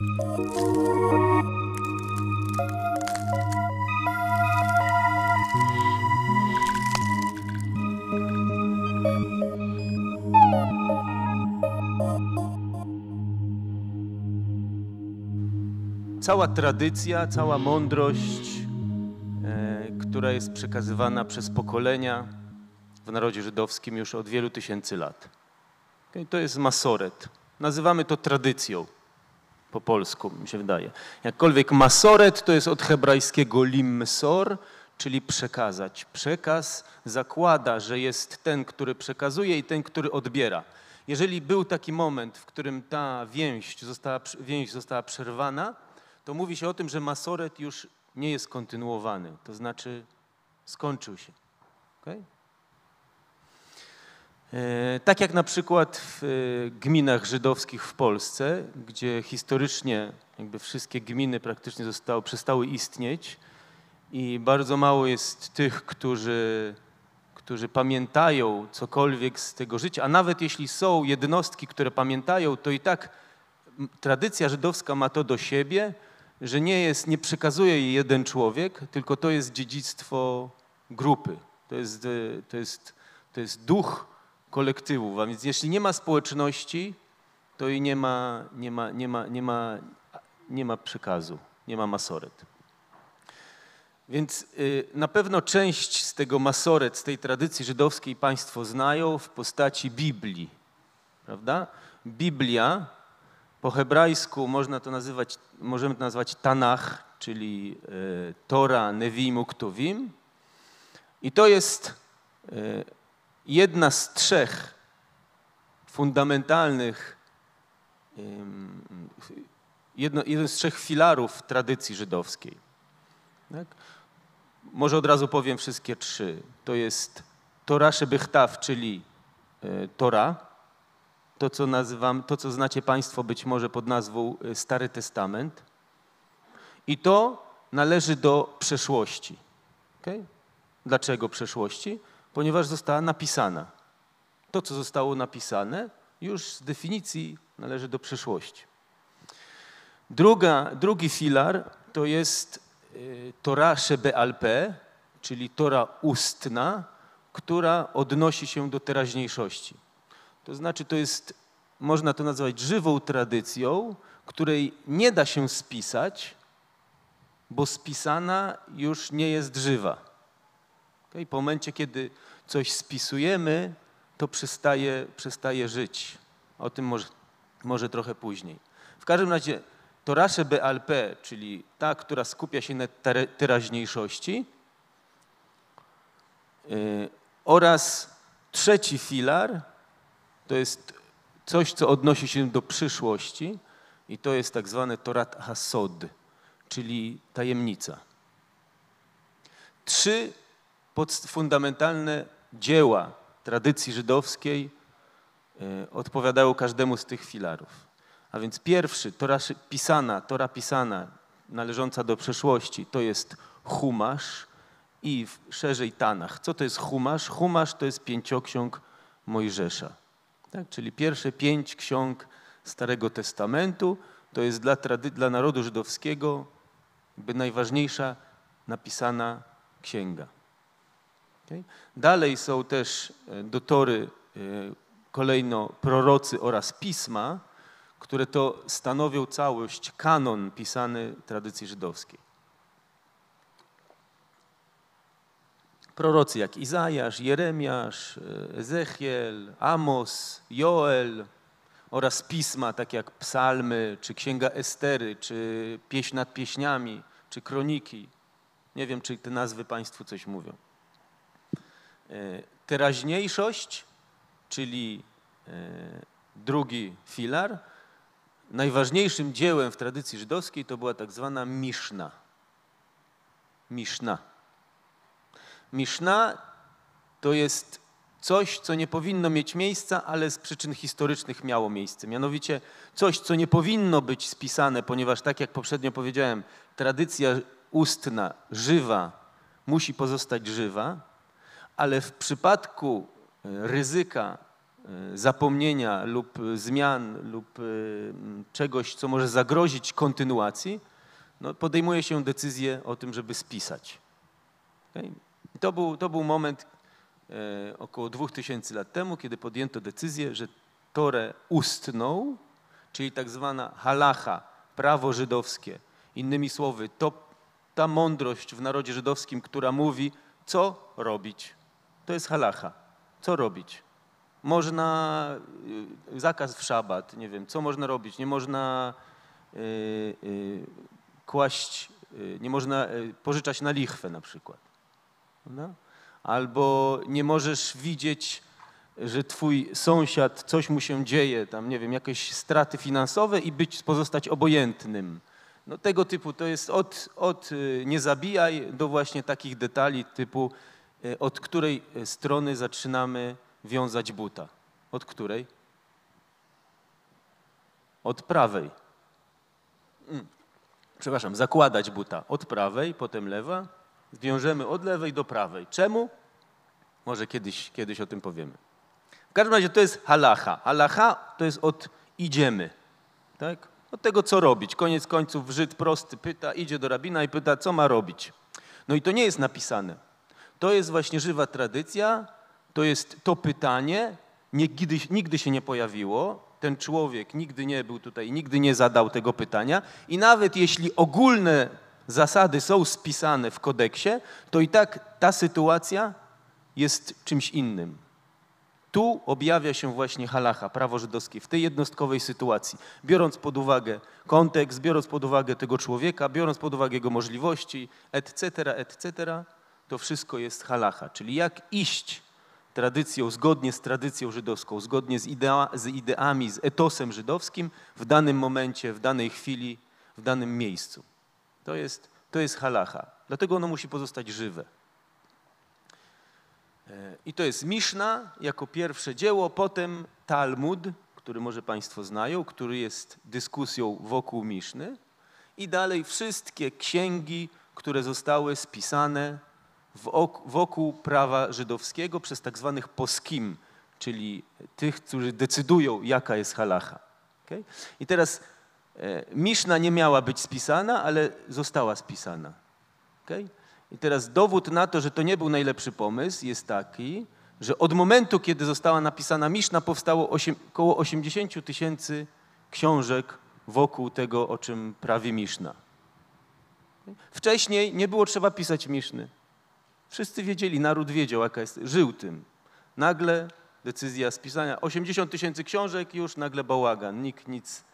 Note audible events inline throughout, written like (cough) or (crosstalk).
Cała tradycja, cała mądrość, e, która jest przekazywana przez pokolenia w narodzie żydowskim już od wielu tysięcy lat. To jest masoret. Nazywamy to tradycją po polsku, mi się wydaje. Jakkolwiek masoret to jest od hebrajskiego limsor, czyli przekazać. Przekaz zakłada, że jest ten, który przekazuje i ten, który odbiera. Jeżeli był taki moment, w którym ta więź została, więź została przerwana, to mówi się o tym, że masoret już nie jest kontynuowany, to znaczy skończył się. Okay? E, tak jak na przykład w e, gminach żydowskich w Polsce, gdzie historycznie jakby wszystkie gminy praktycznie zostały, przestały istnieć i bardzo mało jest tych, którzy, którzy pamiętają cokolwiek z tego życia, a nawet jeśli są jednostki, które pamiętają, to i tak tradycja żydowska ma to do siebie, że nie jest, nie przekazuje jej jeden człowiek, tylko to jest dziedzictwo grupy. To jest, e, to jest, to jest duch kolektywu. A więc jeśli nie ma społeczności, to i nie ma, nie ma, nie ma, nie ma, nie ma przekazu, nie ma masoret. Więc y, na pewno część z tego masoret, z tej tradycji żydowskiej Państwo znają w postaci Biblii. Prawda? Biblia po hebrajsku można to nazywać, możemy to nazwać Tanach, czyli y, Tora, Nevim, Uktuvim. I to jest y, jedna z trzech fundamentalnych, jedno, jeden z trzech filarów tradycji żydowskiej. Tak? Może od razu powiem wszystkie trzy. To jest Torah Shebychtaw, czyli e, Tora, to co nazywam, to co znacie Państwo być może pod nazwą e, Stary Testament. I to należy do przeszłości. Okay? Dlaczego przeszłości? Ponieważ została napisana. To, co zostało napisane, już z definicji należy do przyszłości. Druga, drugi filar to jest y, Torah Shebe'alpe, czyli Tora ustna, która odnosi się do teraźniejszości. To znaczy, to jest, można to nazwać żywą tradycją, której nie da się spisać, bo spisana już nie jest żywa. Okay? Po momencie, kiedy coś spisujemy, to przestaje, przestaje żyć. O tym może, może trochę później. W każdym razie Torasze BLP, czyli ta, która skupia się na teraźniejszości yy, oraz trzeci filar, to jest coś, co odnosi się do przyszłości i to jest tak zwany Torat Hasod, czyli tajemnica. Trzy fundamentalne dzieła tradycji żydowskiej e, odpowiadają każdemu z tych filarów. A więc pierwszy, tora pisana, tora pisana, należąca do przeszłości, to jest Humasz i szerzej Tanach. Co to jest Humasz? Humasz to jest pięcioksiąg Mojżesza. Tak? Czyli pierwsze pięć ksiąg Starego Testamentu to jest dla, dla narodu żydowskiego najważniejsza napisana księga. Okay? Dalej są też e, do Tory e, kolejno prorocy oraz pisma, które to stanowią całość, kanon pisany tradycji żydowskiej. Prorocy jak Izajasz, Jeremiasz, e, Ezechiel, Amos, Joel oraz pisma takie jak psalmy, czy księga Estery, czy pieśń nad pieśniami, czy kroniki. Nie wiem, czy te nazwy Państwu coś mówią. E, teraźniejszość, czyli e, drugi filar, najważniejszym dziełem w tradycji żydowskiej to była tak zwana Miszna. Miszna. Miszna to jest coś, co nie powinno mieć miejsca, ale z przyczyn historycznych miało miejsce. Mianowicie coś, co nie powinno być spisane, ponieważ tak jak poprzednio powiedziałem, tradycja ustna, żywa, musi pozostać żywa, ale w przypadku e, ryzyka e, zapomnienia lub zmian lub e, czegoś, co może zagrozić kontynuacji, no podejmuje się decyzję o tym, żeby spisać. Okay? To, był, to był moment e, około 2000 lat temu, kiedy podjęto decyzję, że Torę ustną, czyli tak zwana halacha, prawo żydowskie. Innymi słowy, to ta mądrość w narodzie żydowskim, która mówi, co robić. To jest halacha. Co robić? Można, y, zakaz w szabat, nie wiem, co można robić? Nie można y, y, kłaść, y, nie można y, pożyczać na lichwę na przykład. Albo nie możesz widzieć, że twój sąsiad, coś mu się dzieje, tam nie wiem, jakieś straty finansowe i być, pozostać obojętnym. No tego typu to jest od, od y, nie zabijaj do właśnie takich detali typu od której strony zaczynamy wiązać buta. Od której? Od prawej. Mm przepraszam, zakładać buta od prawej, potem lewa, zwiążemy od lewej do prawej. Czemu? Może kiedyś, kiedyś o tym powiemy. W każdym razie to jest halacha. Halacha to jest od idziemy, tak? Od tego, co robić. Koniec końców Żyd prosty pyta, idzie do rabina i pyta, co ma robić. No i to nie jest napisane. To jest właśnie żywa tradycja, to jest to pytanie, nigdy, nigdy się nie pojawiło, ten człowiek nigdy nie był tutaj, nigdy nie zadał tego pytania i nawet jeśli ogólne zasady są spisane w kodeksie, to i tak ta sytuacja jest czymś innym. Tu objawia się właśnie halacha, prawo żydowskie, w tej jednostkowej sytuacji, biorąc pod uwagę kontekst, biorąc pod uwagę tego człowieka, biorąc pod uwagę jego możliwości, etc., etc., to wszystko jest halacha, czyli jak iść tradycją, zgodnie z tradycją żydowską, zgodnie z, idea, z ideami, z etosem żydowskim w danym momencie, w danej chwili, w danym miejscu. To jest, to jest halacha. Dlatego ono musi pozostać żywe. E, I to jest Miszna jako pierwsze dzieło, potem Talmud, który może Państwo znają, który jest dyskusją wokół Miszny i dalej wszystkie księgi, które zostały spisane wokół prawa żydowskiego przez tak zwanych poskim, czyli tych, którzy decydują, jaka jest halacha. Okay? I teraz e, Miszna nie miała być spisana, ale została spisana. Okay? I teraz dowód na to, że to nie był najlepszy pomysł, jest taki, że od momentu, kiedy została napisana Miszna, powstało około 80 tysięcy książek wokół tego, o czym prawi Miszna. Wcześniej nie było trzeba pisać Miszny. Wszyscy wiedzieli, naród wiedział, jaka jest, żył tym. Nagle decyzja spisania 80 tysięcy książek, już nagle bałagan, nikt nic,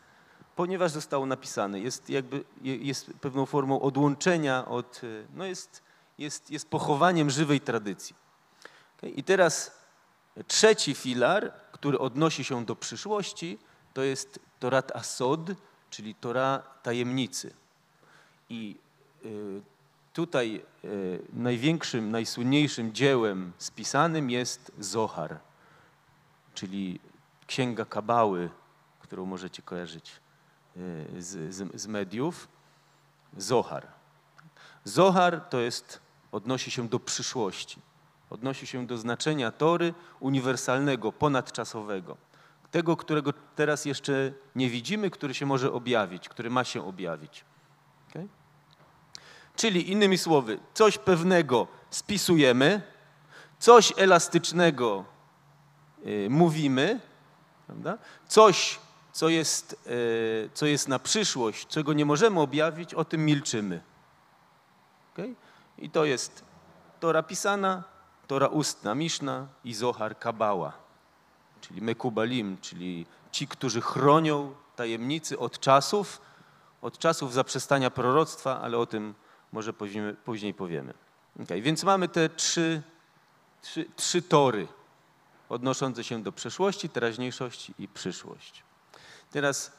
ponieważ zostało napisane. Jest jakby, jest pewną formą odłączenia od, no jest, jest, jest pochowaniem żywej tradycji. I teraz trzeci filar, który odnosi się do przyszłości, to jest Torat Asod, czyli Tora tajemnicy. I y, Tutaj e, największym, najsłynniejszym dziełem spisanym jest Zohar, czyli księga Kabały, którą możecie kojarzyć e, z, z, z mediów. Zohar. Zohar to jest, odnosi się do przyszłości, odnosi się do znaczenia Tory uniwersalnego, ponadczasowego. Tego, którego teraz jeszcze nie widzimy, który się może objawić, który ma się objawić. Czyli innymi słowy, coś pewnego spisujemy, coś elastycznego y, mówimy, prawda? coś, co jest, y, co jest na przyszłość, czego nie możemy objawić, o tym milczymy. Okay? I to jest Tora pisana, Tora ustna, Miszna i Zohar Kabała, czyli Mekubalim, czyli ci, którzy chronią tajemnicy od czasów, od czasów zaprzestania proroctwa, ale o tym może później, później powiemy. Okay, więc mamy te trzy, trzy, trzy tory odnoszące się do przeszłości, teraźniejszości i przyszłość. Teraz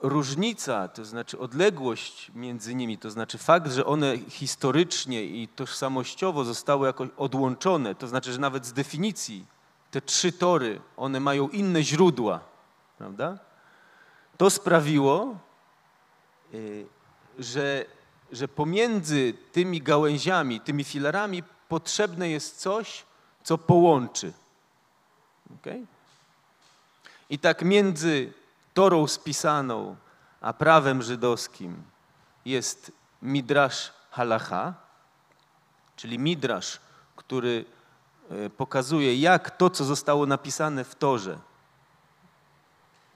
różnica, to znaczy odległość między nimi, to znaczy fakt, że one historycznie i tożsamościowo zostały jakoś odłączone, to znaczy, że nawet z definicji te trzy tory, one mają inne źródła, prawda? To sprawiło, że, że pomiędzy tymi gałęziami, tymi filarami potrzebne jest coś, co połączy. Okay? I tak między Torą spisaną a prawem żydowskim jest midrasz halacha, czyli midrasz, który e, pokazuje, jak to, co zostało napisane w Torze,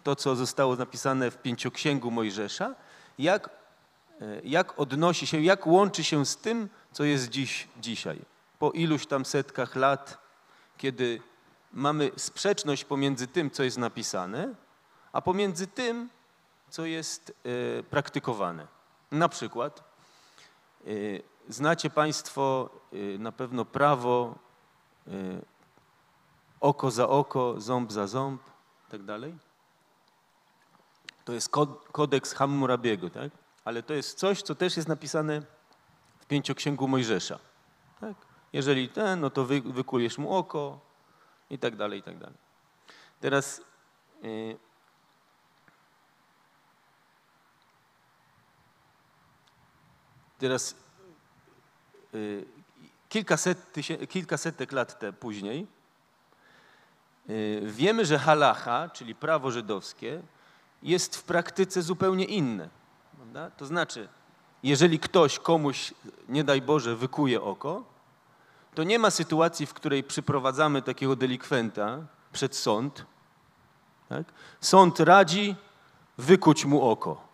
to, co zostało napisane w pięcioksięgu Mojżesza, jak, e, jak odnosi się, jak łączy się z tym, co jest dziś, dzisiaj. Po iluś tam setkach lat, kiedy mamy sprzeczność pomiędzy tym, co jest napisane, a pomiędzy tym, co jest e, praktykowane. Na przykład e, znacie Państwo na pewno prawo oko za oko, ząb za ząb, tak dalej. To jest kodeks Hammurabiego, tak? ale to jest coś, co też jest napisane w pięcioksięgu Mojżesza. Tak? Jeżeli ten, no to wy, wykulujesz mu oko i tak dalej, i tak dalej. Teraz yy, teraz yy, kilkaset, tysię, kilkasetek lat te później yy, wiemy, że halacha, czyli prawo żydowskie, jest w praktyce zupełnie inne. Prawda? To znaczy, jeżeli ktoś komuś, nie daj Boże, wykuje oko, to nie ma sytuacji, w której przyprowadzamy takiego delikwenta przed sąd. Tak? Sąd radzi wykuć mu oko.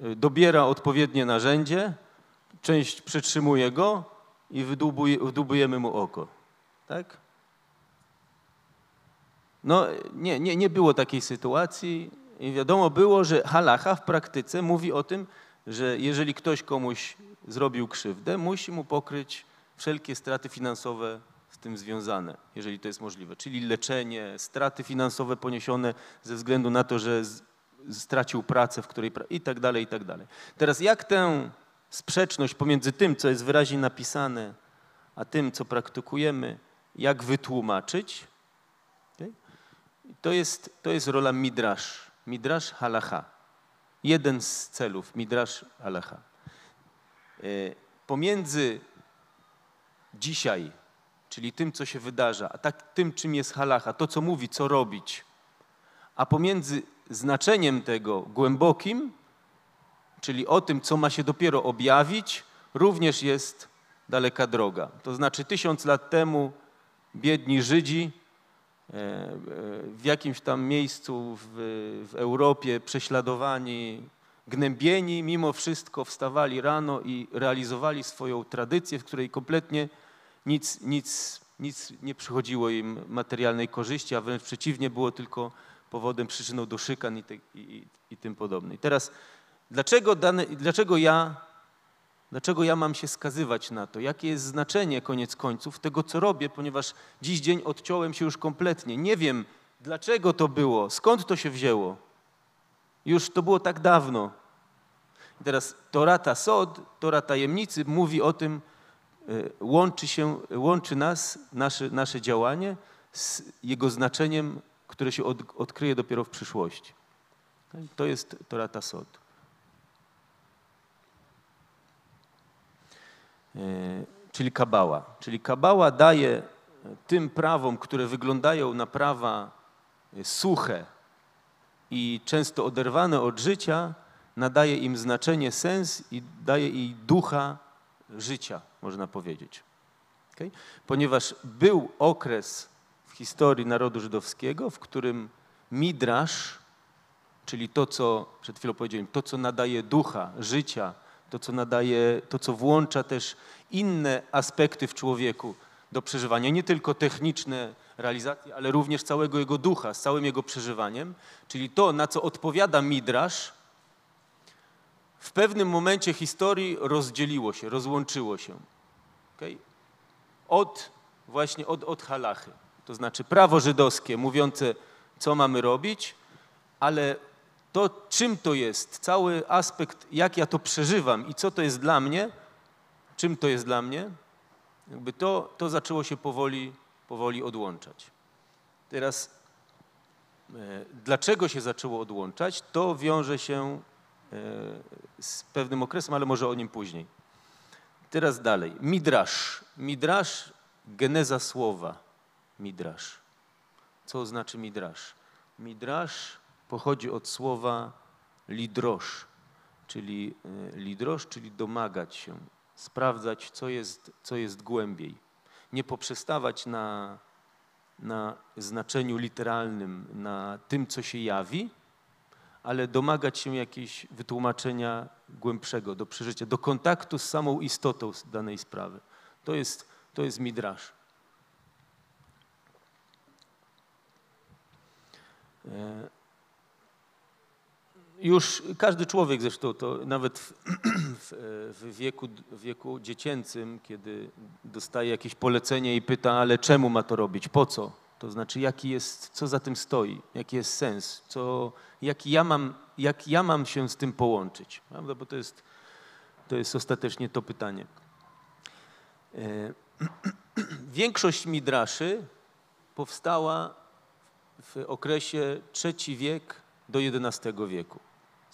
Dobiera odpowiednie narzędzie, część przetrzymuje go i wydłubujemy mu oko. Tak? No nie, nie, nie było takiej sytuacji. I wiadomo było, że halacha w praktyce mówi o tym, że jeżeli ktoś komuś zrobił krzywdę, musi mu pokryć wszelkie straty finansowe z tym związane, jeżeli to jest możliwe. Czyli leczenie, straty finansowe poniesione ze względu na to, że stracił pracę, w której i tak dalej, i tak dalej. Teraz jak tę sprzeczność pomiędzy tym, co jest wyraźnie napisane, a tym, co praktykujemy, jak wytłumaczyć? To, jest, to jest rola midrash. Midrash halacha. Jeden z celów Midrash halacha. E, pomiędzy dzisiaj, czyli tym, co się wydarza, a tak, tym, czym jest halacha, to, co mówi, co robić, a pomiędzy znaczeniem tego głębokim, czyli o tym, co ma się dopiero objawić, również jest daleka droga. To znaczy tysiąc lat temu biedni Żydzi w jakimś tam miejscu w, w Europie prześladowani, gnębieni, mimo wszystko wstawali rano i realizowali swoją tradycję, w której kompletnie nic, nic, nic nie przychodziło im materialnej korzyści, a wręcz przeciwnie, było tylko powodem, przyczyną do szykan i, te, i, i tym podobne. I teraz, dlaczego, dane, dlaczego ja Dlaczego ja mam się skazywać na to? Jakie jest znaczenie koniec końców tego, co robię, ponieważ dziś dzień odciąłem się już kompletnie. Nie wiem, dlaczego to było, skąd to się wzięło. Już to było tak dawno. I teraz Torata Sod, Tora Tajemnicy mówi o tym, e, łączy, się, łączy nas, nasze, nasze działanie z jego znaczeniem, które się od, odkryje dopiero w przyszłości. To jest Torata Sod. Czyli kabała. Czyli kabała daje tym prawom, które wyglądają na prawa e, suche i często oderwane od życia, nadaje im znaczenie, sens i daje jej ducha życia, można powiedzieć. Okay? Ponieważ był okres w historii narodu żydowskiego, w którym midrasz, czyli to, co przed chwilą powiedziałem, to, co nadaje ducha, życia, to co nadaje, to co włącza też inne aspekty w człowieku do przeżywania, nie tylko techniczne realizacje, ale również całego jego ducha, z całym jego przeżywaniem, czyli to, na co odpowiada Midrasz, w pewnym momencie historii rozdzieliło się, rozłączyło się. Okay? Od właśnie od, od halachy. To znaczy prawo żydowskie mówiące, co mamy robić, ale to, czym to jest, cały aspekt, jak ja to przeżywam i co to jest dla mnie, czym to jest dla mnie, jakby to, to zaczęło się powoli, powoli odłączać. Teraz, e, dlaczego się zaczęło odłączać, to wiąże się e, z pewnym okresem, ale może o nim później. Teraz dalej. Midrasz. Midrasz, geneza słowa. midrasz. Co znaczy midrasz? Midrasz pochodzi od słowa lidrosz, czyli e, lidrosz, czyli domagać się, sprawdzać, co jest, co jest głębiej. Nie poprzestawać na, na znaczeniu literalnym, na tym, co się jawi, ale domagać się jakiegoś wytłumaczenia głębszego, do przeżycia, do kontaktu z samą istotą danej sprawy. To jest, to jest midrasz. E, już każdy człowiek zresztą, to nawet (clears throat) w, w, wieku, w wieku dziecięcym, kiedy dostaje jakieś polecenie i pyta, ale czemu ma to robić, po co? To znaczy, jaki jest, co za tym stoi, jaki jest sens, co, jak, ja mam, jak ja mam się z tym połączyć, prawda? bo to jest, to jest ostatecznie to pytanie. E, (clears throat) większość midraszy powstała w okresie III wiek do XI wieku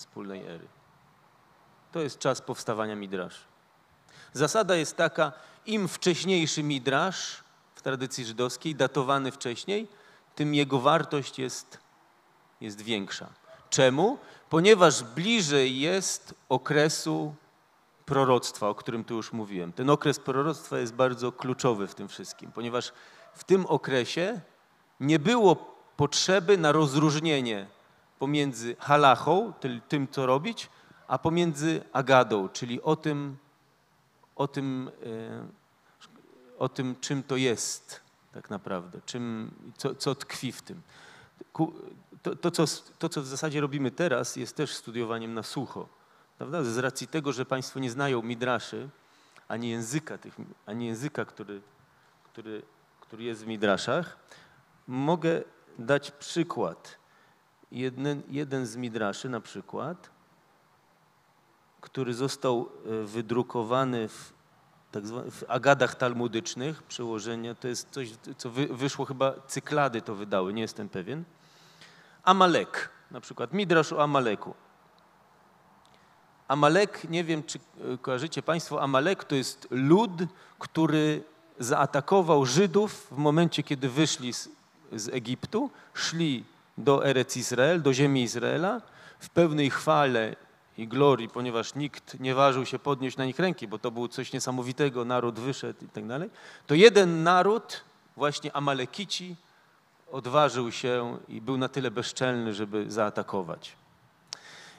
wspólnej ery. To jest czas powstawania midraszy. Zasada jest taka, im wcześniejszy midrasz w tradycji żydowskiej, datowany wcześniej, tym jego wartość jest, jest większa. Czemu? Ponieważ bliżej jest okresu proroctwa, o którym tu już mówiłem. Ten okres proroctwa jest bardzo kluczowy w tym wszystkim, ponieważ w tym okresie nie było potrzeby na rozróżnienie pomiędzy halachą, tym co robić, a pomiędzy agadą, czyli o tym, o tym, e, o tym czym to jest tak naprawdę, czym, co, co tkwi w tym. To, to, co, to, co w zasadzie robimy teraz, jest też studiowaniem na sucho. Prawda? Z racji tego, że Państwo nie znają midraszy, ani języka, tych, ani języka który, który, który jest w midraszach, mogę dać przykład. Jeden, jeden z midraszy na przykład, który został e, wydrukowany w, tak w agadach talmudycznych, przełożenie, to jest coś, co wy, wyszło chyba, cyklady to wydały, nie jestem pewien. Amalek, na przykład midrasz o Amaleku. Amalek, nie wiem czy e, kojarzycie Państwo, Amalek to jest lud, który zaatakował Żydów w momencie, kiedy wyszli z, z Egiptu, szli do Erec Izrael, do ziemi Izraela w pełnej chwale i glorii, ponieważ nikt nie ważył się podnieść na nich ręki, bo to było coś niesamowitego, naród wyszedł i tak dalej, to jeden naród, właśnie Amalekici, odważył się i był na tyle bezczelny, żeby zaatakować.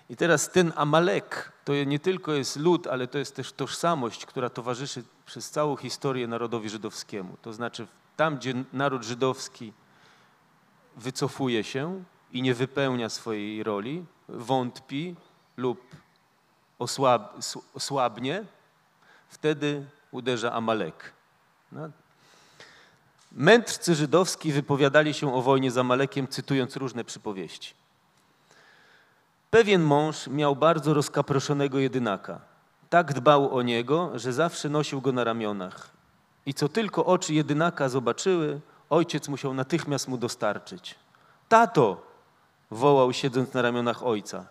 I teraz ten Amalek to nie tylko jest lud, ale to jest też tożsamość, która towarzyszy przez całą historię narodowi żydowskiemu. To znaczy tam, gdzie naród żydowski wycofuje się i nie wypełnia swojej roli, wątpi lub osłab, osłabnie, wtedy uderza Amalek. No. Mędrcy żydowski wypowiadali się o wojnie z Amalekiem, cytując różne przypowieści. Pewien mąż miał bardzo rozkaproszonego jedynaka. Tak dbał o niego, że zawsze nosił go na ramionach. I co tylko oczy jedynaka zobaczyły, ojciec musiał natychmiast mu dostarczyć. Tato, wołał siedząc na ramionach ojca,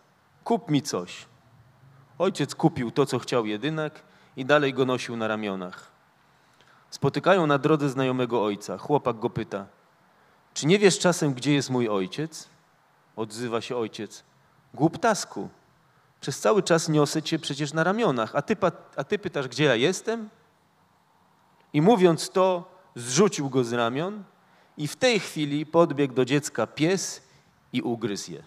kup mi coś. Ojciec kupił to, co chciał jedynak i dalej go nosił na ramionach. Spotykają na drodze znajomego ojca. Chłopak go pyta, czy nie wiesz czasem, gdzie jest mój ojciec? Odzywa się ojciec. Głuptasku, przez cały czas niosę cię przecież na ramionach, a ty, a ty pytasz, gdzie ja jestem? I mówiąc to, zrzucił go z ramion i w tej chwili podbiegł do dziecka pies i ugryzł je.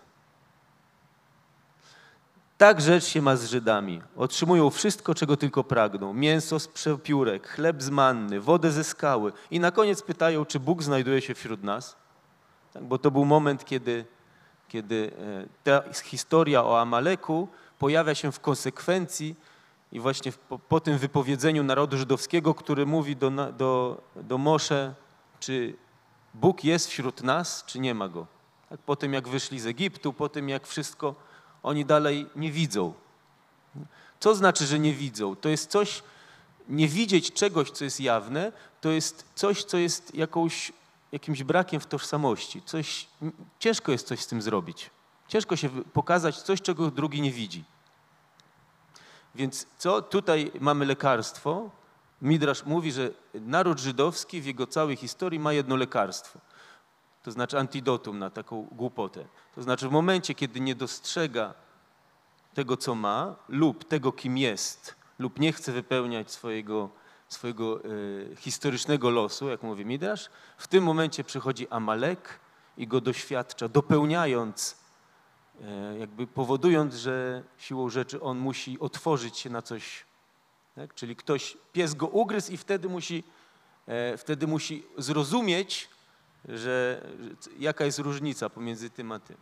Tak rzecz się ma z Żydami. Otrzymują wszystko, czego tylko pragną. Mięso z przepiórek, chleb z manny, wodę ze skały. I na koniec pytają, czy Bóg znajduje się wśród nas. Tak, bo to był moment, kiedy, kiedy e, ta historia o Amaleku pojawia się w konsekwencji i właśnie po, po tym wypowiedzeniu narodu żydowskiego, który mówi do, do, do Mosze, czy Bóg jest wśród nas, czy nie ma Go. Tak, po tym, jak wyszli z Egiptu, po tym, jak wszystko, oni dalej nie widzą. Co znaczy, że nie widzą? To jest coś, nie widzieć czegoś, co jest jawne, to jest coś, co jest jakąś, jakimś brakiem w tożsamości. Coś, ciężko jest coś z tym zrobić. Ciężko się pokazać coś, czego drugi nie widzi. Więc co? Tutaj mamy lekarstwo, Midrasz mówi, że naród żydowski w jego całej historii ma jedno lekarstwo. To znaczy antidotum na taką głupotę. To znaczy w momencie, kiedy nie dostrzega tego, co ma, lub tego, kim jest, lub nie chce wypełniać swojego, swojego e, historycznego losu, jak mówi Midrasz, w tym momencie przychodzi Amalek i go doświadcza, dopełniając, jakby powodując, że siłą rzeczy on musi otworzyć się na coś tak? Czyli ktoś, pies go ugryzł i wtedy musi, e, wtedy musi zrozumieć, że, jaka jest różnica pomiędzy tym a tym.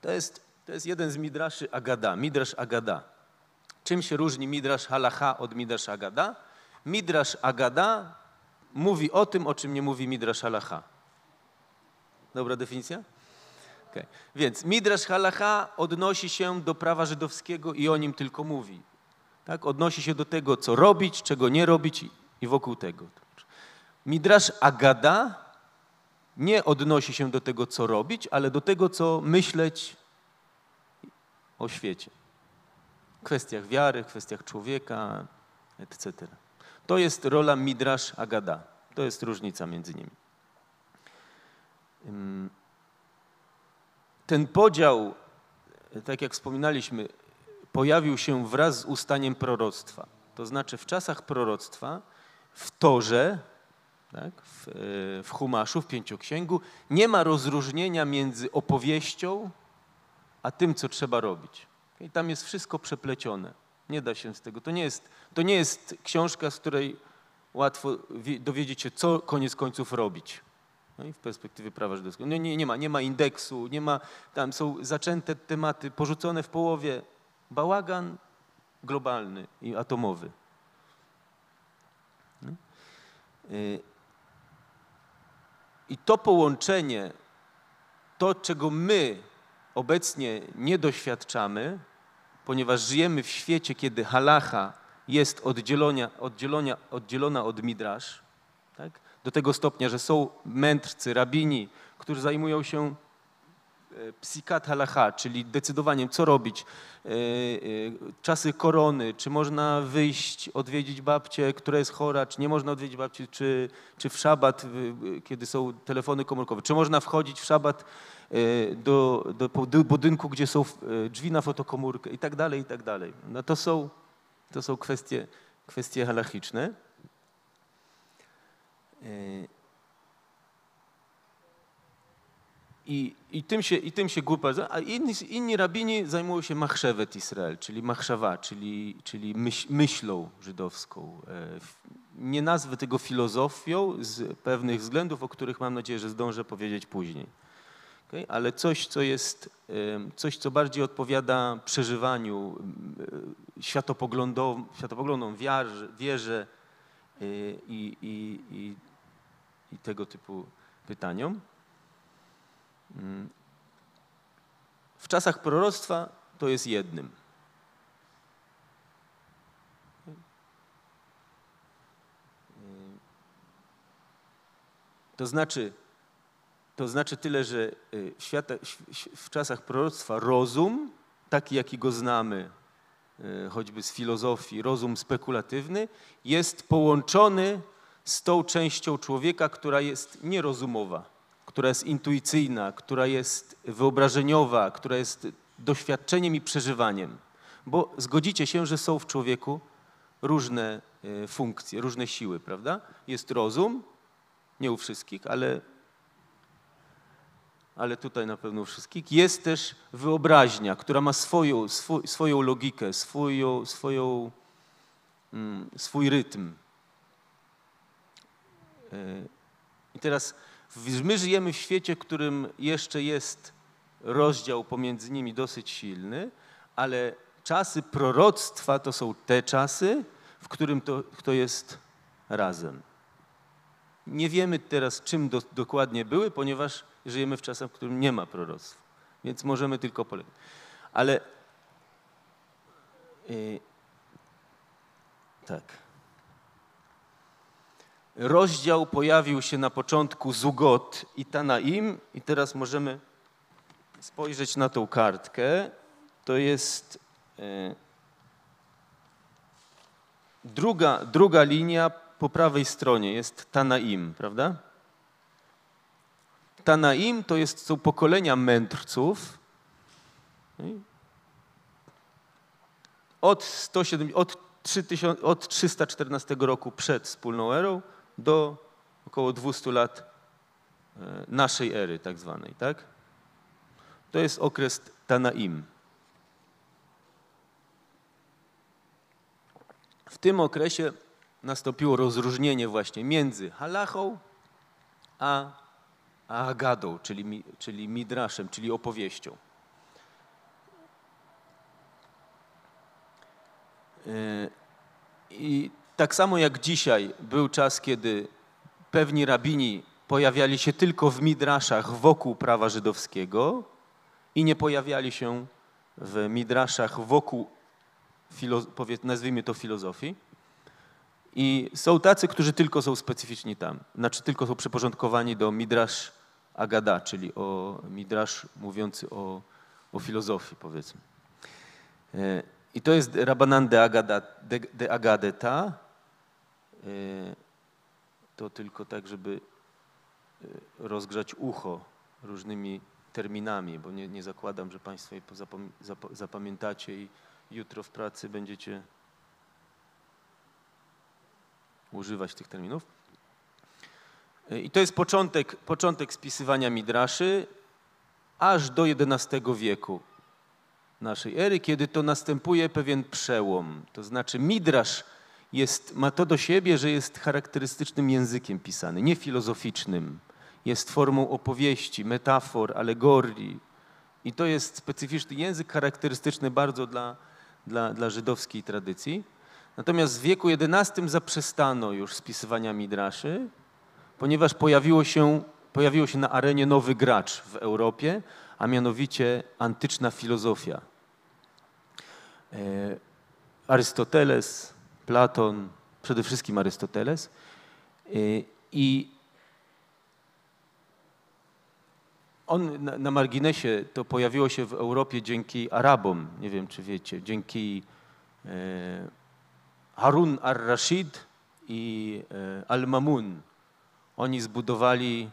To jest, to jest jeden z midraszy Agada, midrasz Agada. Czym się różni midrasz halacha od midrasz Agada? Midrasz Agada mówi o tym, o czym nie mówi midrasz halacha. Dobra definicja? Okay. Więc midrasz halacha odnosi się do prawa żydowskiego i o nim tylko mówi. Tak? Odnosi się do tego, co robić, czego nie robić i wokół tego. Midrasz Agada nie odnosi się do tego, co robić, ale do tego, co myśleć o świecie. Kwestiach wiary, kwestiach człowieka, etc. To jest rola Midrasz Agada. To jest różnica między nimi. Ten podział, tak jak wspominaliśmy, pojawił się wraz z ustaniem proroctwa. To znaczy w czasach proroctwa, w Torze, tak, w, w Humaszu, w Pięcioksięgu, nie ma rozróżnienia między opowieścią a tym, co trzeba robić. I tam jest wszystko przeplecione. Nie da się z tego. To nie jest, to nie jest książka, z której łatwo dowiedzieć się, co koniec końców robić. No i w perspektywie prawa żydowskiego. No nie, nie, ma, nie ma indeksu, nie ma, tam są zaczęte tematy, porzucone w połowie, bałagan globalny i atomowy. Y, I to połączenie, to czego my obecnie nie doświadczamy, ponieważ żyjemy w świecie, kiedy halacha jest oddzielona, oddzielona, od midrasz? Do tego stopnia, że są mędrcy, rabini, którzy zajmują się E, psikat halacha, czyli decydowaniem, co robić, e, e, czasy korony, czy można wyjść, odwiedzić babcię, która jest chora, czy nie można odwiedzić babci, czy, czy w szabat, kiedy są telefony komórkowe, czy można wchodzić w szabat do, do budynku, gdzie są drzwi na fotokomórkę i tak dalej, i tak dalej. No to są, to są kwestie, kwestie halachiczne. I, i, tym się, I tym się grupa, a inni, inni rabini zajmują się machszewet Izrael, czyli machszawa, czyli, czyli myśl, myślą żydowską. E, nie nazwę tego filozofią z pewnych względów, o których mam nadzieję, że zdążę powiedzieć później. Okay? Ale coś, co jest, coś, co bardziej odpowiada przeżywaniu, światopoglądom, światopoglądom wierze, wierze i, i, i, i tego typu pytaniom. W czasach proroctwa to jest jednym. To znaczy, to znaczy tyle, że y, świata, w czasach proroctwa rozum, taki jaki go znamy, y, choćby z filozofii, rozum spekulatywny, jest połączony z tą częścią człowieka, która jest nierozumowa która jest intuicyjna, która jest wyobrażeniowa, która jest doświadczeniem i przeżywaniem. Bo zgodzicie się, że są w człowieku różne e, funkcje, różne siły, prawda? Jest rozum, nie u wszystkich, ale, ale tutaj na pewno u wszystkich. Jest też wyobraźnia, która ma swoją, swój, swoją logikę, swoją, swoją, mm, swój rytm. E, I teraz My żyjemy w świecie, w którym jeszcze jest rozdział pomiędzy nimi dosyć silny, ale czasy proroctwa to są te czasy, w którym to, to jest razem. Nie wiemy teraz, czym do, dokładnie były, ponieważ żyjemy w czasach, w którym nie ma proroctwa. Więc możemy tylko polegać. Ale yy, tak rozdział pojawił się na początku Zugot i Tanaim i teraz możemy spojrzeć na tą kartkę. To jest e, druga, druga linia po prawej stronie jest Tanaim, prawda? Tanaim to jest, są pokolenia mędrców od, 107, od, 3000, od 314 roku przed wspólną erą do około 200 lat e, naszej ery tak zwanej, tak? To jest okres Tanaim. W tym okresie nastąpiło rozróżnienie właśnie między halachą a, agadą, czyli, czyli midraszem, czyli opowieścią. E, I tak samo jak dzisiaj był czas, kiedy pewni rabini pojawiali się tylko w midraszach wokół prawa żydowskiego i nie pojawiali się w midraszach wokół, nazwijmy to filozofii. I są tacy, którzy tylko są specyficzni tam, znaczy tylko są przyporządkowani do midrasz agada, czyli o midrasz mówiący o, o filozofii, powiedzmy. E, I to jest Rabanan de, Agada, de, de Agadeta. E, to tylko tak, żeby e, rozgrzać ucho różnymi terminami, bo nie, nie zakładam, że Państwo je zapamiętacie i jutro w pracy będziecie używać tych terminów. I to jest początek, początek spisywania midraszy aż do XI wieku naszej ery, kiedy to następuje pewien przełom. To znaczy midrasz jest, ma to do siebie, że jest charakterystycznym językiem pisany, nie filozoficznym. Jest formą opowieści, metafor, alegorii. I to jest specyficzny język charakterystyczny bardzo dla, dla, dla żydowskiej tradycji. Natomiast w wieku XI zaprzestano już spisywania midraszy, ponieważ pojawiło się, pojawiło się na arenie nowy gracz w Europie, a mianowicie antyczna filozofia. E, Arystoteles, Platon, przede wszystkim Arystoteles. E, I on na, na, marginesie to pojawiło się w Europie dzięki Arabom, nie wiem czy wiecie, dzięki e, Harun al-Rashid i e, al-Mamun. Oni zbudowali,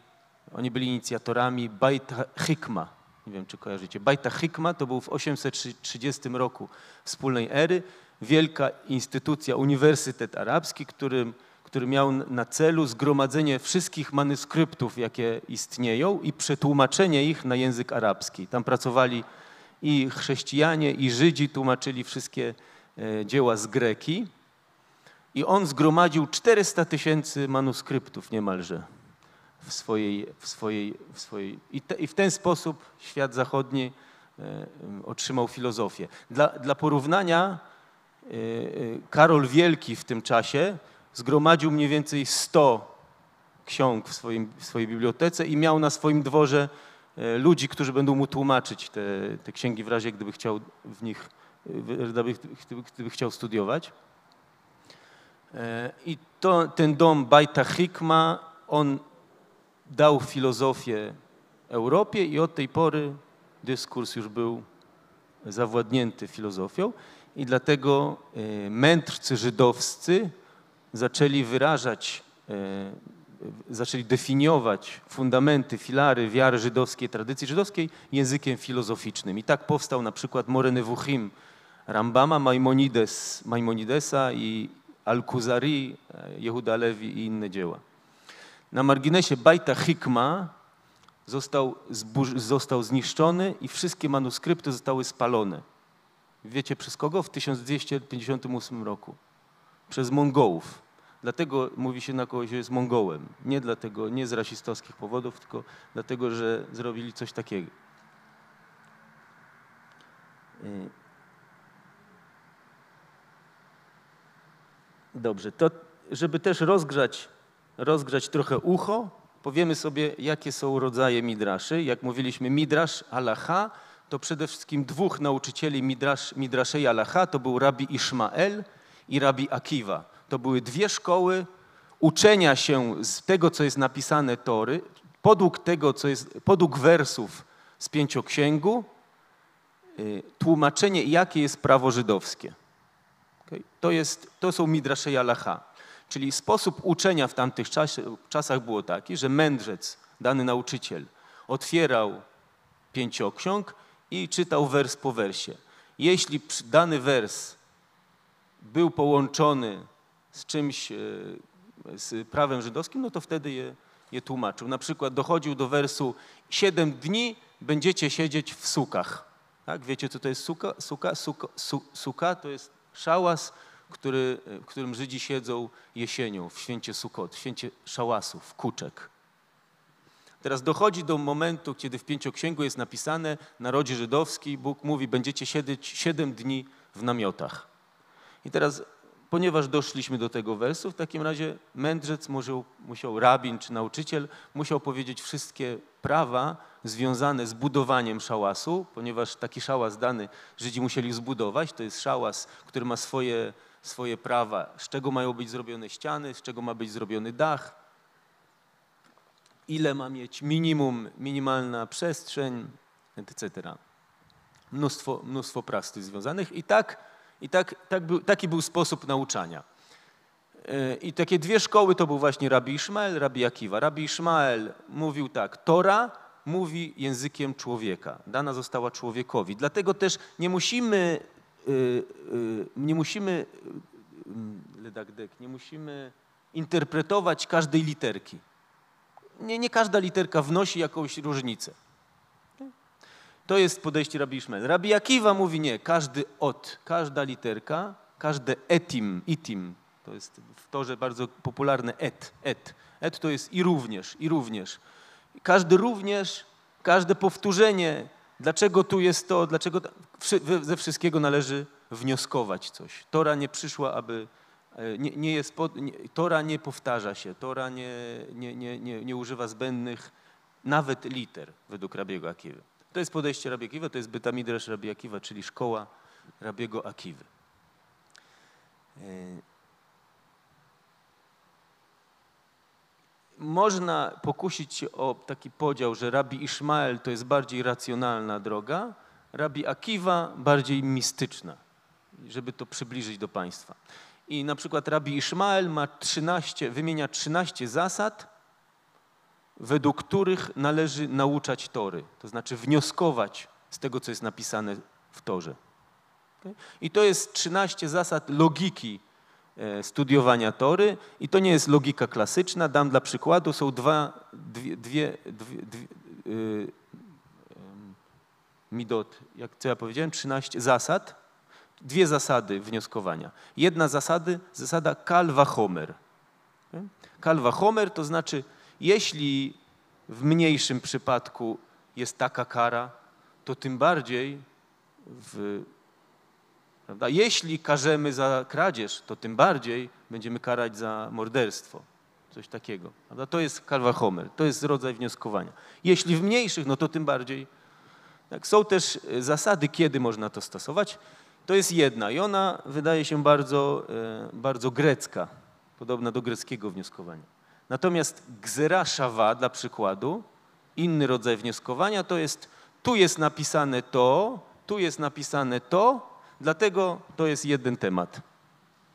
oni byli inicjatorami Bajta Hikma. Nie wiem, czy kojarzycie. Bajta Hikma to był w 830 roku wspólnej ery wielka instytucja, uniwersytet arabski, który, który miał na celu zgromadzenie wszystkich manuskryptów, jakie istnieją i przetłumaczenie ich na język arabski. Tam pracowali i chrześcijanie, i Żydzi, tłumaczyli wszystkie e, dzieła z greki. I on zgromadził 400 tysięcy manuskryptów niemalże w swojej, w swojej, w swojej i, te, i w ten sposób świat zachodni e, otrzymał filozofię. Dla, dla porównania Karol Wielki w tym czasie zgromadził mniej więcej 100 ksiąg w, swoim, w swojej bibliotece i miał na swoim dworze e, ludzi, którzy będą mu tłumaczyć te, te księgi w razie, gdyby chciał w nich, gdyby, gdyby chciał studiować. E, I to, ten dom Bajta Hikma, on dał filozofię Europie i od tej pory dyskurs już był zawładnięty filozofią i dlatego e, mędrcy żydowscy zaczęli wyrażać, e, zaczęli definiować fundamenty, filary wiary żydowskiej, tradycji żydowskiej językiem filozoficznym. I tak powstał na przykład Morenewuchim Rambama, Maimonides, Maimonidesa i Al-Kuzari, Jehuda Lewi i inne dzieła. Na marginesie Bajta Hikma został, został zniszczony i wszystkie manuskrypty zostały spalone. Wiecie przez kogo? W 1258 roku. Przez Mongołów. Dlatego mówi się na kogoś, że jest Mongołem. Nie dlatego, nie z rasistowskich powodów, tylko dlatego, że zrobili coś takiego. Y, Dobrze, to żeby też rozgrzać, rozgrzać trochę ucho, powiemy sobie, jakie są rodzaje midraszy. Jak mówiliśmy, midrasz alaha, to przede wszystkim dwóch nauczycieli midrasz, midraszej alaha, to był rabi Ishmael i rabi Akiwa. To były dwie szkoły uczenia się z tego, co jest napisane Tory, podług tego, co jest, podług wersów z pięcioksięgu, y, tłumaczenie, jakie jest prawo żydowskie. To, jest, to są midrasze Jalacha. Czyli sposób uczenia w tamtych czas, czasach było taki, że mędrzec, dany nauczyciel, otwierał pięcioksiąg i czytał wers po wersie. Jeśli dany wers był połączony z czymś, e, z prawem żydowskim, no to wtedy je, je tłumaczył. Na przykład dochodził do wersu siedem dni będziecie siedzieć w sukach. Tak? Wiecie, co to jest suka? Suka, suka, su, suka to jest szałas, który, w którym Żydzi siedzą jesienią w święcie Sukot, w święcie szałasów, kuczek. Teraz dochodzi do momentu, kiedy w Pięcioksięgu jest napisane, narodzie żydowski, Bóg mówi, będziecie siedzieć siedem dni w namiotach. I teraz, ponieważ doszliśmy do tego wersu, w takim razie mędrzec musiał, musiał rabin czy nauczyciel, musiał powiedzieć wszystkie prawa związane z budowaniem szałasu, ponieważ taki szałas dany Żydzi musieli zbudować. To jest szałas, który ma swoje, swoje prawa, z czego mają być zrobione ściany, z czego ma być zrobiony dach, ile ma mieć minimum, minimalna przestrzeń, etc. Mnóstwo, mnóstwo tym związanych i tak, i tak, tak był, taki był sposób nauczania. E, I takie dwie szkoły to był właśnie Rabbi Ishmael, Rabbi Akiva. Rabbi Ishmael mówił tak, Tora mówi językiem człowieka, dana została człowiekowi. Dlatego też nie musimy, y, y, nie musimy, y, nie musimy interpretować każdej literki nie, nie każda literka wnosi jakąś różnicę. To jest podejście Rabbi Ishmael. Rabbi Akiva mówi nie, każdy od, każda literka, każde etim, itim, to jest w torze bardzo popularne et, et. Et to jest i również, i również. Każdy również, każde powtórzenie, dlaczego tu jest to, dlaczego ze wszystkiego należy wnioskować coś. Tora nie przyszła, aby nie, nie jest nie, Tora nie powtarza się, Tora nie, nie, nie, nie, nie używa zbędnych nawet liter według Rabiego Akiwy. To jest podejście Rabi Akiwa, to jest Bytamidrash Rabi Akiwa, czyli szkoła Rabiego Akiwy. E, można pokusić się o taki podział, że Rabi Ishmael to jest bardziej racjonalna droga, Rabi Akiwa bardziej mistyczna, żeby to przybliżyć do Państwa. I na przykład Rabbi Ishmael ma 13, wymienia 13 zasad, według których należy nauczać Tory, to znaczy wnioskować z tego, co jest napisane w Torze. I to jest 13 zasad logiki e, studiowania Tory. I to nie jest logika klasyczna. Dam dla przykładu, są dwa, dwie, dwie, dwie, dwie yy, midot, jak co ja powiedziałem, 13 zasad, dwie zasady wnioskowania. Jedna zasady, zasada kalwa homer. Kalwa homer to znaczy, jeśli w mniejszym przypadku jest taka kara, to tym bardziej w, prawda? Jeśli karzemy za kradzież, to tym bardziej będziemy karać za morderstwo. Coś takiego. Prawda? To jest kalwa homer, to jest rodzaj wnioskowania. Jeśli w mniejszych, no to tym bardziej. Tak, są też zasady, kiedy można to stosować. To jest jedna i ona wydaje się bardzo, e, bardzo grecka, podobna do greckiego wnioskowania. Natomiast gzera szawa, dla przykładu, inny rodzaj wnioskowania, to jest tu jest napisane to, tu jest napisane to, dlatego to jest jeden temat.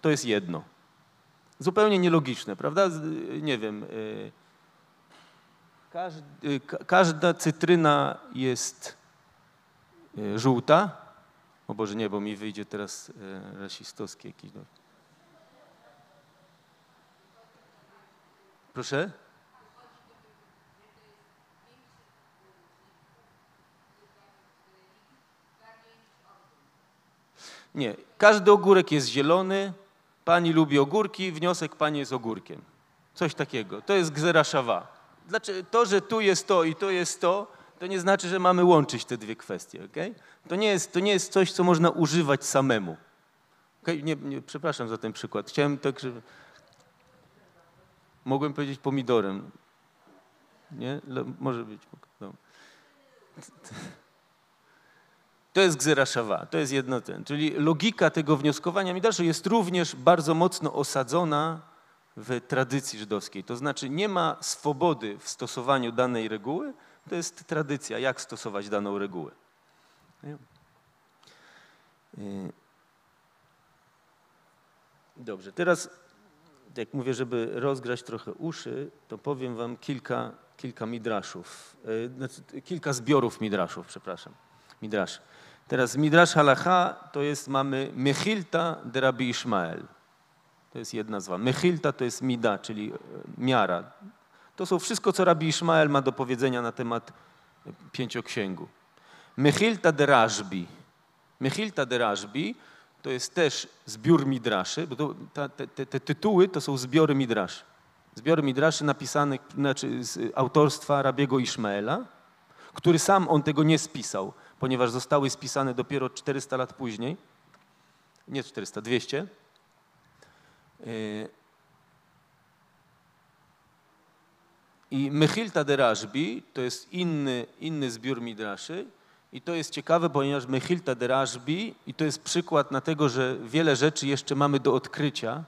To jest jedno. Zupełnie nielogiczne, prawda? Nie wiem. E, e, każda cytryna jest żółta, o Boże, nie, bo mi wyjdzie teraz e, rasistowski jakiś. Proszę? Nie, każdy ogórek jest zielony, pani lubi ogórki, wniosek pani jest ogórkiem. Coś takiego. To jest gzera szawa. Dlaczego? To, że tu jest to i to jest to, to nie znaczy, że mamy łączyć te dwie kwestie. Okay? To, nie jest, to nie jest coś, co można używać samemu. Okay? Nie, nie, przepraszam za ten przykład. Chciałem tak, że... Mogłem powiedzieć pomidorem. Nie? Może być. No. To jest gzeraszawa, to jest jedno ten. Czyli logika tego wnioskowania Midraszu jest również bardzo mocno osadzona w tradycji żydowskiej. To znaczy nie ma swobody w stosowaniu danej reguły, to jest tradycja, jak stosować daną regułę. Y, Dobrze, teraz jak mówię, żeby rozgrać trochę uszy, to powiem wam kilka, kilka midraszów, e, znaczy kilka zbiorów midraszów, przepraszam, midrasz. Teraz midrasz halacha to jest, mamy Mechilta de Rabbi Ishmael. To jest jedna zwa. Mechilta to jest mida, czyli e, miara. To są wszystko, co Rabbi Ishmael ma do powiedzenia na temat pięcioksięgu. Mechilta de Rashbi. Mechilta de to jest też zbiór midraszy, bo to, ta, te, te, tytuły to są zbiory midraszy. Zbiory midraszy napisane znaczy z autorstwa Rabiego Ishmaela, który sam on tego nie spisał, ponieważ zostały spisane dopiero 400 lat później. Nie 400, 200. I Mechilta de Rashbi to jest inny, inny zbiór midraszy, i to jest ciekawe, ponieważ Mechilta de Rashbi, i to jest przykład na tego, że wiele rzeczy jeszcze mamy do odkrycia.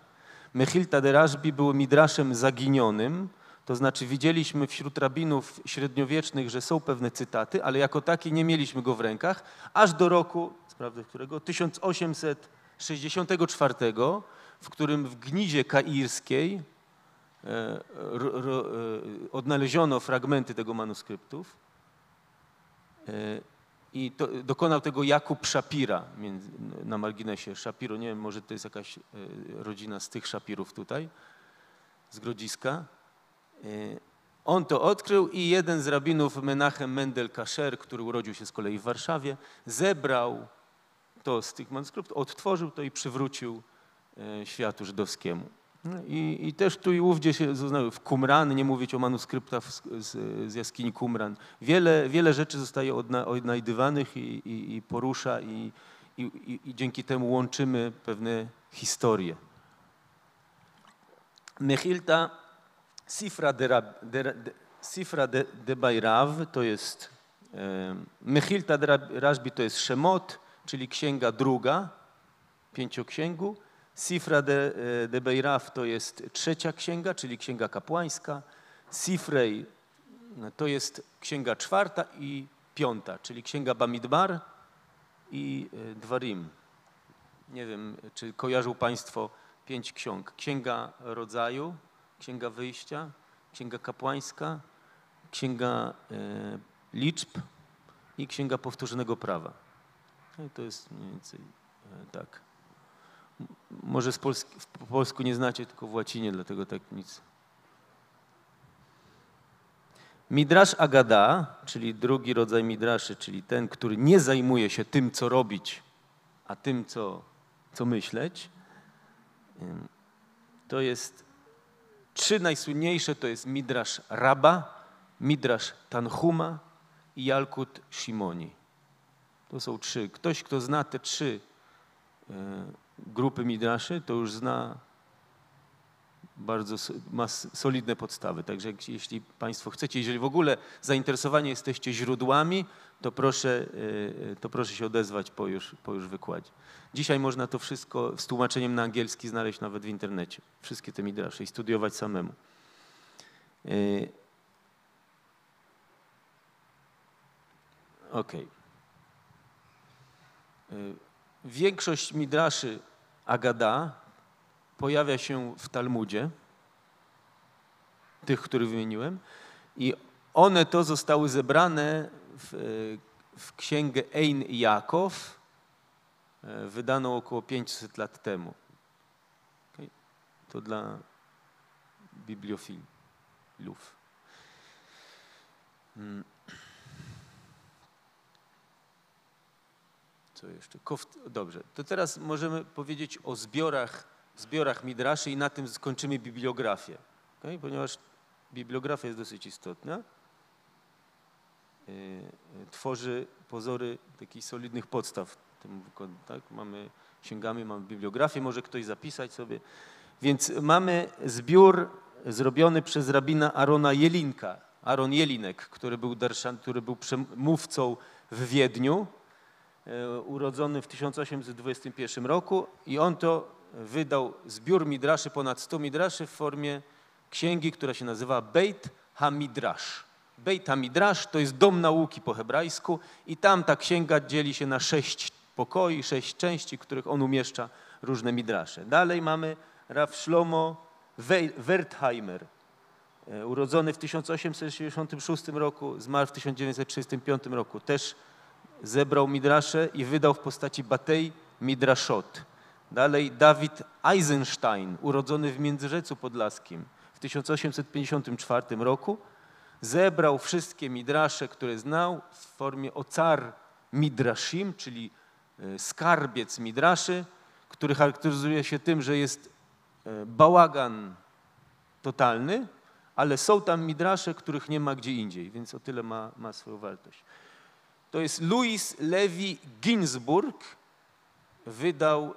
Mechilta de Rashbi był midraszem zaginionym, to znaczy widzieliśmy wśród rabinów średniowiecznych, że są pewne cytaty, ale jako taki nie mieliśmy go w rękach, aż do roku, sprawdzę którego, 1864, w którym w Gnidzie Kairskiej odnaleziono fragmenty tego manuskryptów. E, i to, dokonał tego Jakub Szapira na marginesie. Szapiro, nie wiem, może to jest jakaś e, rodzina z tych Szapirów tutaj, z Grodziska. E, on to odkrył i jeden z rabinów, Menachem Mendel Kasher, który urodził się z kolei w Warszawie, zebrał to z tych manuskryptów, odtworzył to i przywrócił e, światu żydowskiemu. I, I, też tu i ówdzie się w Qumran, nie mówić o manuskryptach z, z, jaskini Qumran. Wiele, wiele rzeczy zostaje odna, odnajdywanych i, i, i porusza i, i, dzięki temu łączymy pewne historie. Mechilta Sifra de, de, de, Sifra de, de to jest e, Mechilta de Rashbi to jest Shemot, czyli księga druga, pięcioksięgu. Sifra de, e, de Beiraf to jest trzecia księga, czyli księga kapłańska. Sifrej no, to jest księga czwarta i piąta, czyli księga Bamidbar i e, Dwarim. Nie wiem, czy kojarzą Państwo pięć ksiąg. Księga Rodzaju, Księga Wyjścia, Księga Kapłańska, Księga e, Liczb i Księga Powtórzonego Prawa. No to jest mniej więcej tak. Może z Polski, po polsku nie znacie, tylko w łacinie, dlatego tak nic. Midrasz Agada, czyli drugi rodzaj midraszy, czyli ten, który nie zajmuje się tym, co robić, a tym, co, co myśleć, to jest trzy najsłynniejsze, to jest Midrasz Raba, Midrasz Tanhuma i Jalkut Shimoni. To są trzy. Ktoś, kto zna te trzy e, grupy Midraszy, to już zna bardzo, ma solidne podstawy. Także jeśli Państwo chcecie, jeżeli w ogóle zainteresowani jesteście źródłami, to proszę, e, to proszę się odezwać po już, po już wykładzie. Dzisiaj można to wszystko z tłumaczeniem na angielski znaleźć nawet w internecie. Wszystkie te midrasze i studiować samemu. E, okej. Okay. Większość midraszy Agada pojawia się w Talmudzie, tych, których wymieniłem, i one to zostały zebrane w, w księgę Ein Jakow, e, wydaną około 500 lat temu. Okay? To dla bibliofilów. Hmm. Co jeszcze? Koft... Dobrze, to teraz możemy powiedzieć o zbiorach, zbiorach Midraszy i na tym skończymy bibliografię, okay? ponieważ bibliografia jest dosyć istotna. Yy, tworzy pozory takich solidnych podstaw. Tak? Mamy, sięgamy, mamy bibliografię, może ktoś zapisać sobie. Więc mamy zbiór zrobiony przez rabina Arona Jelinka, Aaron Jelinek, który był, darszan, który był przemówcą w Wiedniu E, urodzony w 1821 roku i on to wydał zbiór midraszy, ponad 100 midraszy w formie księgi, która się nazywa Beit Hamidrash. Beit Hamidrash to jest dom nauki po hebrajsku i tam ta księga dzieli się na sześć pokoi, sześć części, których on umieszcza różne midrasze. Dalej mamy Rav Shlomo We- Wertheimer, e, urodzony w 1866 roku, zmarł w 1935 roku. Też zebrał midrasze i wydał w postaci Batei Midrashot. Dalej Dawid Eisenstein, urodzony w Międzyrzecu Podlaskim w 1854 roku, zebrał wszystkie midrasze, które znał w formie ocar midrashim, czyli e, skarbiec midraszy, który charakteryzuje się tym, że jest e, bałagan totalny, ale są tam midrasze, których nie ma gdzie indziej, więc o tyle ma, ma swoją wartość. To jest Louis Levi Ginsburg, wydał e,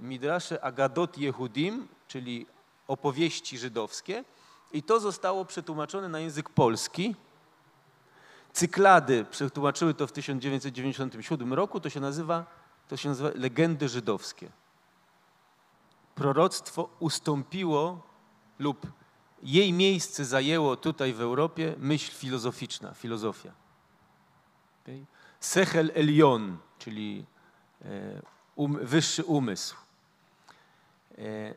midrasze Agadot Yehudim, czyli opowieści żydowskie i to zostało przetłumaczone na język polski. Cyklady przetłumaczyły to w 1997 roku, to się nazywa, to się nazywa Legendy żydowskie. Proroctwo ustąpiło lub jej miejsce zajęło tutaj w Europie myśl filozoficzna, filozofia. Okay? Sechel Elion, czyli e, um, wyższy umysł. E,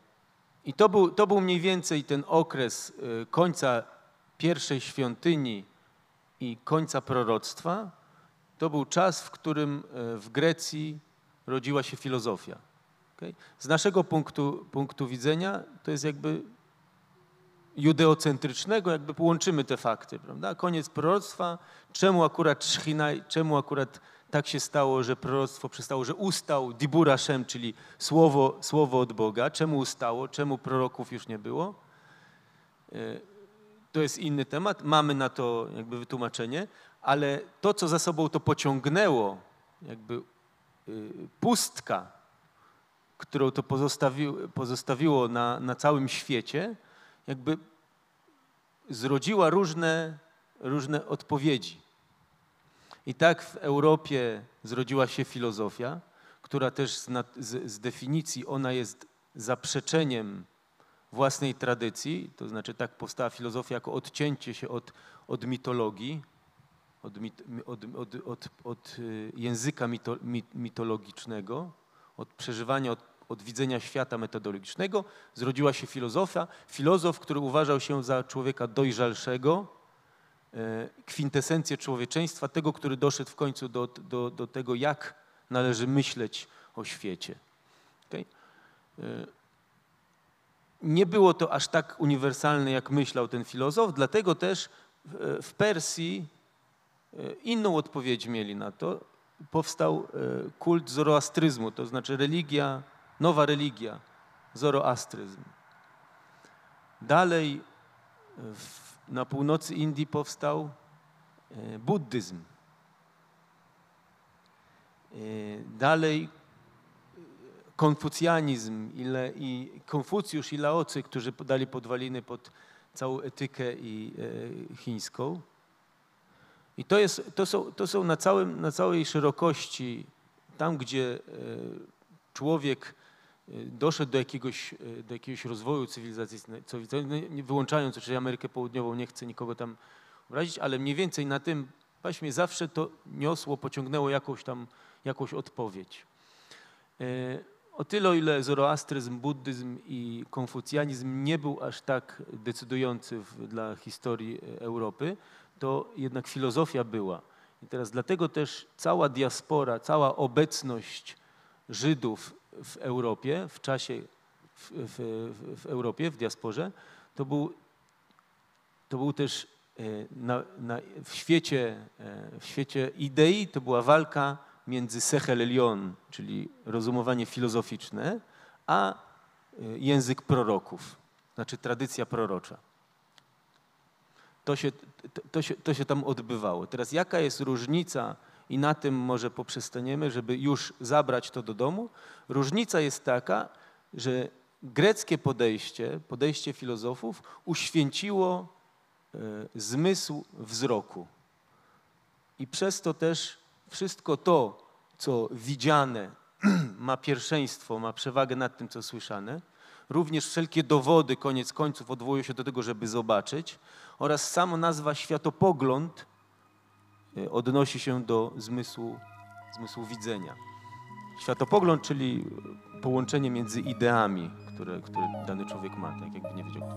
I to był, to był mniej więcej ten okres e, końca pierwszej świątyni i końca proroctwa. To był czas, w którym w Grecji rodziła się filozofia. Z naszego punktu, punktu widzenia to jest jakby judeocentrycznego, jakby połączymy te fakty, prawda? Koniec proroctwa, czemu akurat Szchina, czemu akurat tak się stało, że proroctwo przestało, że ustał Dibur Hashem, czyli słowo, słowo od Boga. Czemu ustało? Czemu proroków już nie było? E, To jest inny temat. Mamy na to jakby wytłumaczenie, ale to, co za sobą to pociągnęło, jakby y, pustka, którą to pozostawiło, pozostawiło na, na całym świecie, jakby zrodziła różne, różne odpowiedzi. I tak w Europie zrodziła się filozofia, która też z, z, z definicji ona jest zaprzeczeniem własnej tradycji, to znaczy tak powstała filozofia jako odcięcie się od, od mitologii, od, od, od, y, języka mito, mit, mitologicznego, od przeżywania, od, od widzenia świata metodologicznego, zrodziła się filozofia. Filozof, który uważał się za człowieka dojrzalszego, e, kwintesencję człowieczeństwa, tego, który doszedł w końcu do, do, do tego, jak należy myśleć o świecie. Okay? E, Nie było to aż tak uniwersalne, jak myślał ten filozof, dlatego też w, w Persji e, inną odpowiedź mieli na to. Powstał e, kult zoroastryzmu, to znaczy religia, nowa religia, zoroastryzm. Dalej w, na północy Indii powstał e, buddyzm. E, Dalej e, konfucjanizm i, Le, i Konfucjusz i Laocy, którzy dali podwaliny pod całą etykę i e, chińską. I to, jest, to, są, to są na, całym, na całej szerokości, tam gdzie e, człowiek e, doszedł do jakiegoś, e, do jakiegoś rozwoju cywilizacyjnego, wyłączając oczywiście Amerykę Południową, nie chcę nikogo tam obrazić, ale mniej więcej na tym paśmie zawsze to niosło, pociągnęło jakąś tam jakąś odpowiedź. E, O tyle, o ile zoroastryzm, buddyzm i konfucjanizm nie był aż tak decydujący w, dla historii Europy, to jednak filozofia była. I teraz dlatego też cała diaspora, cała obecność Żydów w Europie, w czasie w, w, w Europie, w diasporze, to był, to był też e, na, na, w, świecie, e, w świecie idei, to była walka między Sechel czyli rozumowanie filozoficzne, a e, język proroków, znaczy tradycja prorocza. To się, to, się, to się tam odbywało. Teraz jaka jest różnica, i na tym może poprzestaniemy, żeby już zabrać to do domu? Różnica jest taka, że greckie podejście, podejście filozofów uświęciło e, zmysł wzroku. I przez to też wszystko to, co widziane, (clears throat) ma pierwszeństwo, ma przewagę nad tym, co słyszane. Również wszelkie dowody, koniec końców, odwołują się do tego, żeby zobaczyć, oraz sama nazwa światopogląd odnosi się do zmysłu, zmysłu widzenia. Światopogląd, czyli połączenie między ideami, które, które dany człowiek ma, tak jakby nie wiedział.